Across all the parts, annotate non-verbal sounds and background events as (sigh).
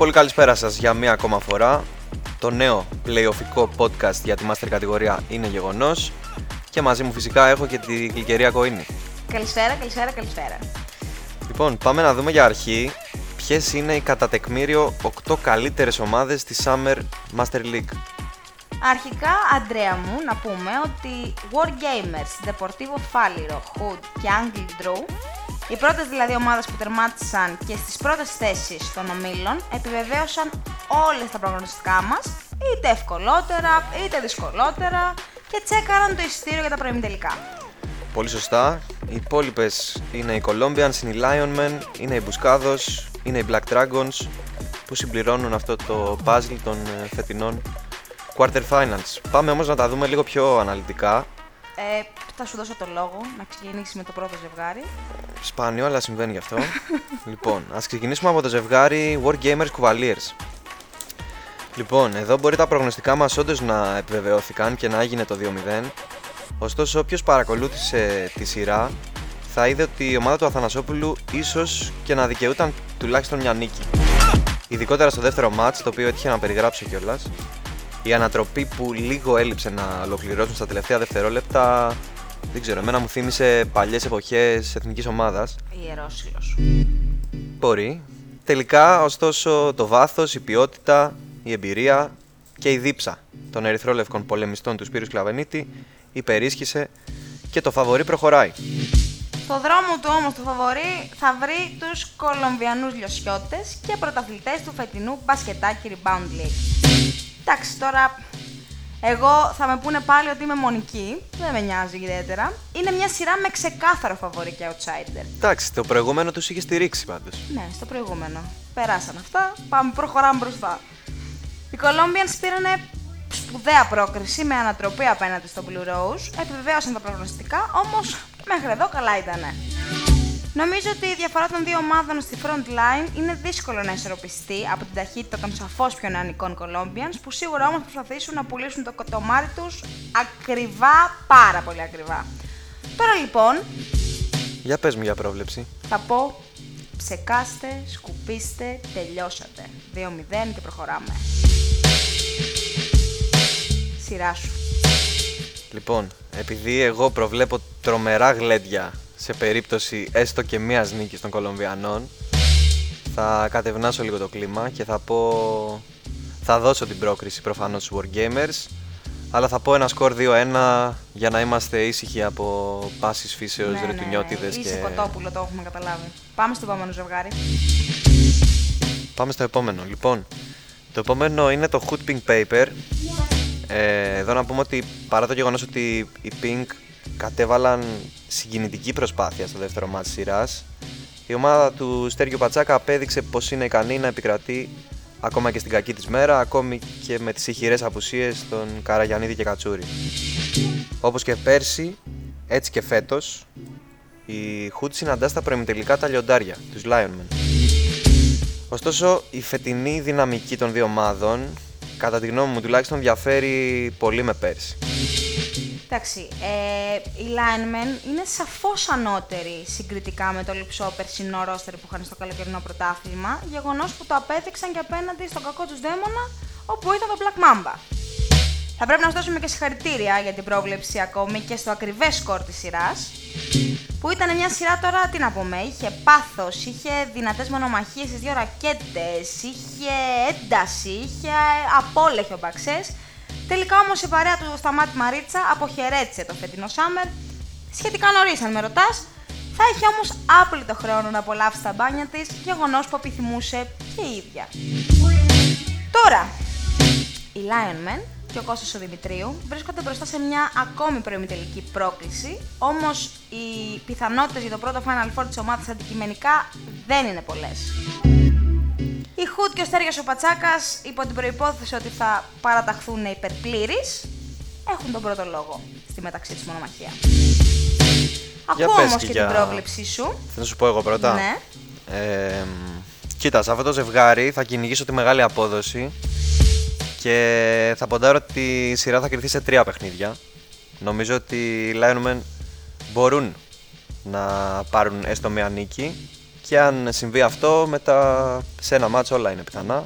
Πολύ πολύ καλησπέρα σας για μία ακόμα φορά. Το νέο playoffικό podcast για τη Master κατηγορία είναι γεγονός και μαζί μου φυσικά έχω και τη γλυκερία Κοίνη. Καλησπέρα, καλησπέρα, καλησπέρα. Λοιπόν, πάμε να δούμε για αρχή ποιες είναι οι κατά τεκμήριο 8 καλύτερες ομάδες της Summer Master League. Αρχικά, Αντρέα μου, να πούμε ότι Wargamers, Deportivo Falliro, Hood και Angle Drew, οι πρώτες δηλαδή ομάδες που τερμάτισαν και στις πρώτες θέσεις των ομίλων, επιβεβαίωσαν όλες τα προγνωστικά μας, είτε ευκολότερα, είτε δυσκολότερα, και τσέκαραν το εισιτήριο για τα προημιτελικά. Πολύ σωστά. Οι υπόλοιπες είναι οι Colombians, είναι οι Lionmen, είναι οι Buscados, είναι οι Black Dragons που συμπληρώνουν αυτό το puzzle των ε, φετινών quarter finals. Πάμε όμως να τα δούμε λίγο πιο αναλυτικά. Ε, θα σου δώσω το λόγο να ξεκινήσεις με το πρώτο ζευγάρι. Σπάνιο, αλλά συμβαίνει γι' αυτό. (laughs) λοιπόν, ας ξεκινήσουμε από το ζευγάρι Wargamers Cavaliers. Λοιπόν, εδώ μπορεί τα προγνωστικά μας όντως να επιβεβαιώθηκαν και να έγινε το 2-0. Ωστόσο, όποιος παρακολούθησε τη σειρά θα είδε ότι η ομάδα του Αθανασόπουλου ίσως και να δικαιούταν τουλάχιστον μια νίκη. Ειδικότερα στο δεύτερο μάτς, το οποίο έτυχε να περιγράψω κιόλας. Η ανατροπή που λίγο έλειψε να ολοκληρώσουν στα τελευταία δευτερόλεπτα, δεν ξέρω, εμένα μου θύμισε παλιές εποχές εθνικής ομάδας. Ιερόσιλος. Μπορεί. Τελικά, ωστόσο, το βάθος, η ποιότητα, η εμπειρία και η δίψα των ερυθρόλευκων πολεμιστών του Σπύρου Κλαβενίτη υπερίσχυσε και το φαβορή προχωράει. Στο δρόμο του όμως το φαβορή θα βρει τους Κολομβιανούς λιωσιώτες και πρωταθλητές του φετινού μπασκετάκι Rebound League. Εντάξει, τώρα εγώ θα με πούνε πάλι ότι είμαι μονική, δεν με νοιάζει ιδιαίτερα. Είναι μια σειρά με ξεκάθαρο φαβορή και outsider. Εντάξει, το προηγούμενο τους είχε στηρίξει πάντως. Ναι, στο προηγούμενο. Περάσαν αυτά, πάμε προχωράμε μπροστά. Οι Colombians πήραν σπουδαία πρόκριση με ανατροπή απέναντι στο Blue Rose, επιβεβαίωσαν τα προγνωστικά, όμως μέχρι εδώ καλά ήτανε. Νομίζω ότι η διαφορά των δύο ομάδων στη front line είναι δύσκολο να ισορροπιστεί από την ταχύτητα των σαφώς πιο νεανικών Colombians, που σίγουρα όμως προσπαθήσουν να πουλήσουν το κοτομάρι τους ακριβά, πάρα πολύ ακριβά. Τώρα λοιπόν, Για πες μου για πρόβλεψη. θα πω ψεκάστε, σκουπίστε, τελειώσατε. 2-0 και προχωράμε. Σειρά σου. Λοιπόν, επειδή εγώ προβλέπω τρομερά γλέντια σε περίπτωση έστω και μίας νίκης των Κολομβιανών, θα κατευνάσω λίγο το κλίμα και θα πω... Θα δώσω την πρόκριση προφανώς στους Wargamers, αλλά θα πω ένα σκορ 2-1 για να είμαστε ήσυχοι από πάσης φύσεως, ναι, ρετουνιώτιδες Είσαι και... κοτόπουλο, το έχουμε καταλάβει. Πάμε στο επόμενο ζευγάρι. Πάμε στο επόμενο. Λοιπόν, το επόμενο είναι το Hood Pink Paper. Ε, εδώ να πούμε ότι παρά το γεγονός ότι οι Pink κατέβαλαν συγκινητική προσπάθεια στο δεύτερο μάτς της σειράς, η ομάδα του Στέργιο Πατσάκα απέδειξε πως είναι ικανή να επικρατεί ακόμα και στην κακή της μέρα, ακόμη και με τις ηχηρές απουσίες των Καραγιανίδη και Κατσούρη. Όπως και πέρσι, έτσι και φέτος, η Hood συναντά στα προημιτελικά τα λιοντάρια, τους Lionmen. Ωστόσο, η φετινή δυναμική των δύο ομάδων, κατά τη γνώμη μου τουλάχιστον, διαφέρει πολύ με πέρσι. Εντάξει, ε, οι Linemen είναι σαφώς ανώτεροι συγκριτικά με το λυψό περσινό ρόστερ που είχαν στο καλοκαιρινό πρωτάθλημα, γεγονός που το απέδειξαν και απέναντι στον κακό τους δαίμονα, όπου ήταν το Black Mamba. Θα πρέπει να σου δώσουμε και συγχαρητήρια για την πρόβλεψη ακόμη και στο ακριβές σκορ της σειράς, που ήταν μια σειρά τώρα, τι να πούμε, είχε πάθος, είχε δυνατές μονομαχίες στις δύο ρακέτες, είχε ένταση, είχε απόλεχε ο Μπαξές. Τελικά όμως η παρέα του Σταμάτη Μαρίτσα αποχαιρέτησε το φετινό Summer, σχετικά νωρίς αν με ρωτάς, θα είχε όμως άπλητο χρόνο να απολαύσει τα μπάνια της, γεγονός που επιθυμούσε και η ίδια. Τώρα, οι Lionmen και ο Κώστας ο Δημητρίου βρίσκονται μπροστά σε μια ακόμη προημιτελική πρόκληση, όμως οι πιθανότητες για το πρώτο Final Four της ομάδας αντικειμενικά δεν είναι πολλές. Η Χουτ και ο Στέργιος ο Πατσάκας, υπό την προϋπόθεση ότι θα παραταχθούν υπερπλήρεις, έχουν τον πρώτο λόγο στη μεταξύ της μονομαχία. Για Ακούω πες όμως και και για- την πρόβλεψή σου. Θα σου πω εγώ πρώτα. Ναι. Ε, κοίτας, σε αυτό το ζευγάρι θα κυνηγήσω τη μεγάλη απόδοση και θα ποντάρω ότι η σειρά θα κρυθεί σε τρία παιχνίδια. Νομίζω ότι οι Lionmen μπορούν να πάρουν έστω μια νίκη Και αν συμβεί αυτό, μετά σε ένα μάτσο όλα είναι πιθανά.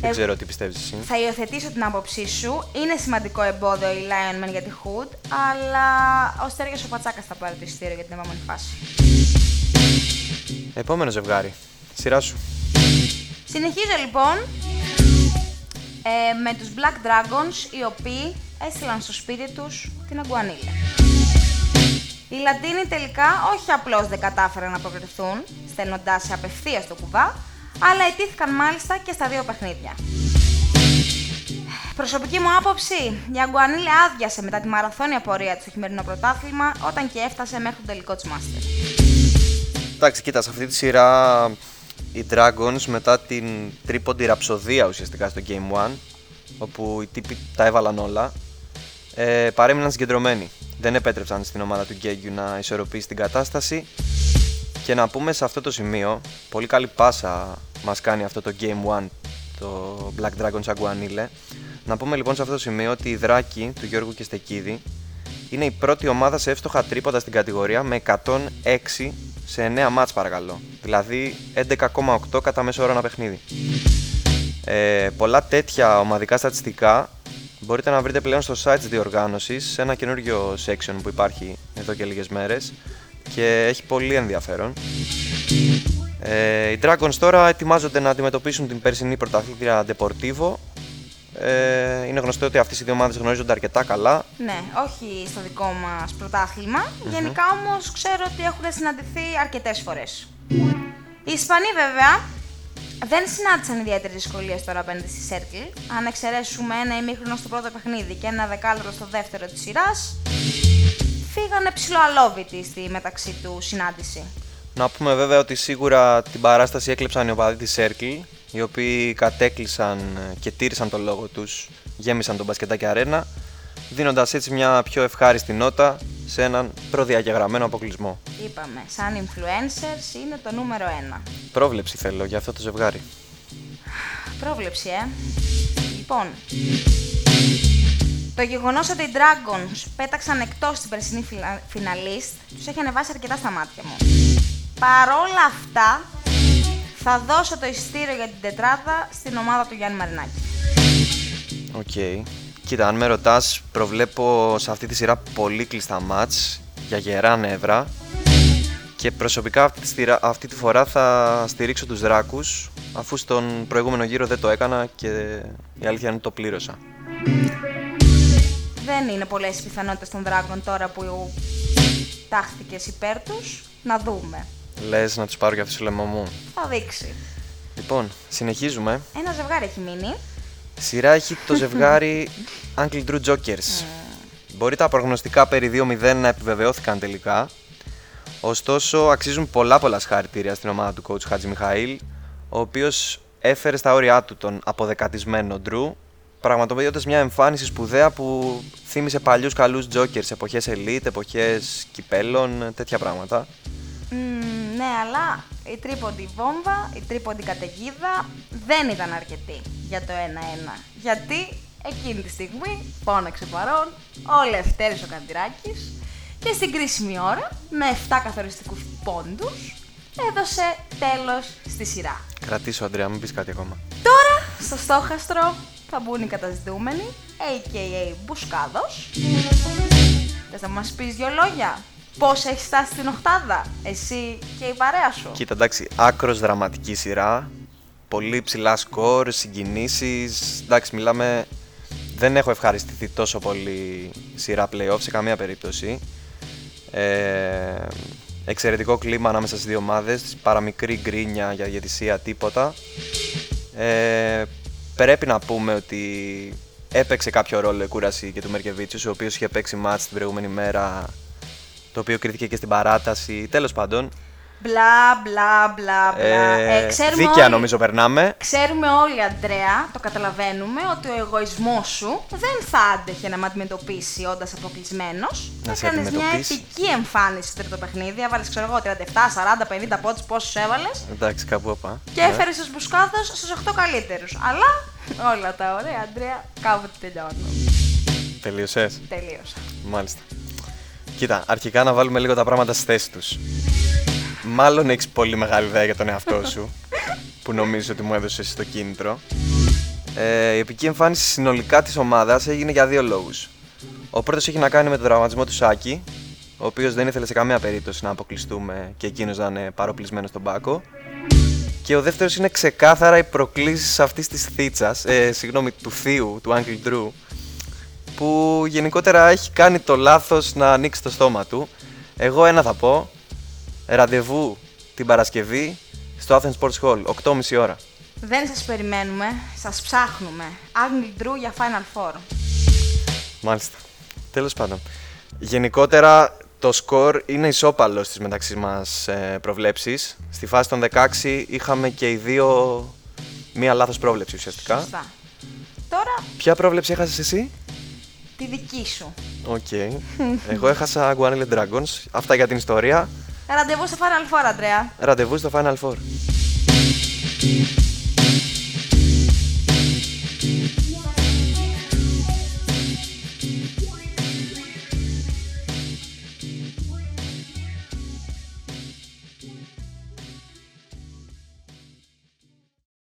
Δεν Ε, ξέρω τι πιστεύεις εσύ. Θα υιοθετήσω την άποψή σου. Είναι σημαντικό εμπόδιο η Lion Man για τη Hood, αλλά ο Στέργιος ο Πατσάκας θα πάρει το ειστήριο για την επόμενη φάση. Επόμενο ζευγάρι. Σειρά σου. Συνεχίζω λοιπόν ε, με τους Black Dragons, οι οποίοι έστειλαν στο σπίτι τους την Αγκουανίλα. Οι Λατίνοι τελικά όχι απλώς δεν κατάφεραν να προκριθούν, στέλνοντάς σε απευθείας το κουβά, αλλά ετήθηκαν μάλιστα και στα δύο παιχνίδια. Προσωπική μου άποψη, η Αγκουανίλα άδειασε μετά τη μαραθώνια πορεία του στο χειμερινό πρωτάθλημα, όταν και έφτασε μέχρι το τελικό της Master. Εντάξει, κοίτα, σε αυτή τη σειρά οι Dragons μετά την τρίποντη ραψοδία ουσιαστικά στο Game 1, όπου οι τύποι τα έβαλαν όλα, ε, παρέμειναν συγκεντρωμένοι. Δεν επέτρεψαν στην ομάδα του Γκέγκιου να ισορροπήσει την κατάσταση. Και να πούμε σε αυτό το σημείο, πολύ καλή πάσα μας κάνει αυτό το Game 1, το Black Dragons Aguanile. Να πούμε λοιπόν σε αυτό το σημείο ότι η Δράκη του Γιώργου Κεστεκίδη είναι η πρώτη ομάδα σε εύστοχα τρίποντα στην κατηγορία με 106 σε 9 μάτς παρακαλώ. Δηλαδή 11,8 κατά μέσο όρο ένα παιχνίδι. Ε, πολλά τέτοια ομαδικά στατιστικά μπορείτε να βρείτε πλέον στο site της διοργάνωσης σε ένα καινούριο section που υπάρχει εδώ και λίγες μέρες και έχει πολύ ενδιαφέρον. Ε, οι Dragons τώρα ετοιμάζονται να αντιμετωπίσουν την περσινή πρωταθλήτρια Deportivo. Ε, είναι γνωστό ότι αυτές οι δύο ομάδες γνωρίζονται αρκετά καλά. Ναι, όχι στο δικό μας πρωταθλημα Γενικά όμως ξέρω ότι έχουν συναντηθεί αρκετές φορές. Οι Ισπανοί βέβαια δεν συνάντησαν ιδιαίτερη δυσκολία τώρα απέναντι στη Circle. Αν εξαιρέσουμε ένα ημίχρονο στο πρώτο παιχνίδι και ένα δεκάλεπτο στο δεύτερο της σειράς, φύγανε ψηλοαλόβητοι στη μεταξύ του συνάντηση. Να πούμε βέβαια ότι σίγουρα την παράσταση έκλεψαν οι οπαδοί της Circle, οι οποίοι κατέκλυσαν και τήρησαν τον λόγο τους, γέμισαν τον μπασκετάκι αρένα, δίνοντας έτσι μια πιο ευχάριστη νότα σε έναν προδιαγεγραμμένο αποκλεισμό. Είπαμε, σαν influencers είναι το νούμερο ένα. Πρόβλεψη θέλω για αυτό το ζευγάρι. Πρόβλεψη, ε. Λοιπόν, το γεγονός ότι οι Dragons πέταξαν εκτός την περσινή φινα- φιναλίστ τους έχει ανεβάσει αρκετά στα μάτια μου. Παρόλα αυτά, θα δώσω το εισιτήριο για την τετράδα στην ομάδα του Γιάννη Μαρινάκη. Οκ. Κοίτα, αν με ρωτάς, προβλέπω σε αυτή τη σειρά πολύ κλειστά ματς για γερά νεύρα και προσωπικά αυτή τη, στηρα- αυτή τη φορά θα στηρίξω τους Δράκους αφού στον προηγούμενο γύρο δεν το έκανα και η αλήθεια είναι ότι το πλήρωσα. Δεν είναι πολλές οι πιθανότητες των Dragon τώρα που τάχθηκε υπέρ τους. Να δούμε. Λες να τους πάρω για αυτό το λαιμό μου. Θα δείξει. Λοιπόν, συνεχίζουμε. Ένα ζευγάρι έχει μείνει. Σειρά έχει το ζευγάρι Uncle Drew Jokers. Μπορεί τα προγνωστικά περί 2-0 να επιβεβαιώθηκαν τελικά. Ωστόσο, αξίζουν πολλά πολλά συγχαρητήρια στην ομάδα του coach Χατζη Μιχαήλ, ο οποίος έφερε στα όρια του τον αποδεκατισμένο Drew, πραγματοποιώντας μια εμφάνιση σπουδαία που θύμισε παλιούς καλούς Jokers, εποχές Elite, εποχές κυπέλων, τέτοια πράγματα. Μμμ, ναι, αλλά η τρίποντη βόμβα, η τρίποντη καταιγίδα δεν ήταν αρκετή για το 1-1. Γιατί εκείνη τη στιγμή φώναξε παρόν ο Λευτέρης ο Καντηράκης και στην κρίσιμη ώρα, με 7 καθοριστικούς πόντους, έδωσε τέλος στη σειρά. Κρατήσω, Αντρέα, μην πεις κάτι ακόμα. Τώρα, στο στόχαστρο, θα μπουν οι καταζητούμενοι, a.k.a. Μπουσκάδος. Θες να μας πεις δυο λόγια, πώς έχεις φτάσει στην οχτάδα, εσύ και η παρέα σου; Κοίτα, εντάξει, άκρος δραματική σειρά. Πολύ ψηλά σκορ, συγκινήσεις. Εντάξει, μιλάμε. Δεν έχω ευχαριστηθεί τόσο πολύ σειρά playoff σε καμία περίπτωση. Ε, εξαιρετικό κλίμα ανάμεσα στις δύο ομάδες. Παραμικρή γκρίνια για διαιτησία, τίποτα. Ε, πρέπει να πούμε ότι έπαιξε κάποιο ρόλο η κούραση και του Μερκεβίτσιους, ο οποίος είχε παίξει μάτς την προηγούμενη μέρα, το οποίο κρίθηκε και στην παράταση. Τέλος πάντων, Μπλα μπλα μπλα μπλα. ε, Ε, ξέρουμε δίκαια όλοι- νομίζω περνάμε. Ξέρουμε όλοι, Αντρέα, το καταλαβαίνουμε, ότι ο εγωισμός σου δεν θα άντεχε να με αντιμετωπίσει όντας αποκλεισμένος. Να σε Έκανε μια αντιμετωπίσει. επική εμφάνιση στο τρίτο παιχνίδι. Έβαλε, ξέρω εγώ, 37, 40, 50 πόντους, πόσους έβαλες. Εντάξει, κάπου όπα. Και έφερες του μπουσκάδο στους 8 καλύτερους. Αλλά όλα τα ωραία, Αντρέα, κάποτε τελειώνουν. Τελείωσες; Τελείωσα. Μάλιστα. Κοίτα, αρχικά να βάλουμε λίγο τα πράγματα στη θέση τους. Μάλλον έχεις πολύ μεγάλη ιδέα για τον εαυτό σου. που νομίζω ότι μου έδωσες το κίνητρο. Ε, η επική εμφάνιση συνολικά της ομάδας έγινε για δύο λόγους. Ο πρώτος έχει να κάνει με τον τραυματισμό του Σάκη, ο οποίος δεν ήθελε σε καμία περίπτωση να αποκλειστούμε και εκείνος να είναι παροπλισμένος στον πάκο. Και ο δεύτερος είναι ξεκάθαρα οι προκλήσεις αυτής της θίτσα, ε, συγγνώμη, του θείου, του Uncle Drew, που γενικότερα έχει κάνει το λάθος να ανοίξει το στόμα του. Εγώ ένα θα πω. Ραντεβού την Παρασκευή στο Athens Sports Hall, 8.30 ώρα. Δεν σας περιμένουμε, σας ψάχνουμε. Άγνη Drew για Final Four. Μάλιστα. Τέλος πάντων. Γενικότερα το σκορ είναι ισόπαλο στις μεταξύ μας ε, προβλέψεις. Στη φάση των 16 είχαμε και οι δύο μία λάθος πρόβλεψη ουσιαστικά. Σωστά. Τώρα Ποια πρόβλεψη έχασες εσύ; Τη δική σου. Οκ. Εγώ έχασα Guanile Dragons. Αυτά για την ιστορία. Ραντεβού στο Final Four, Αντρέα. Ραντεβού στο Final Four.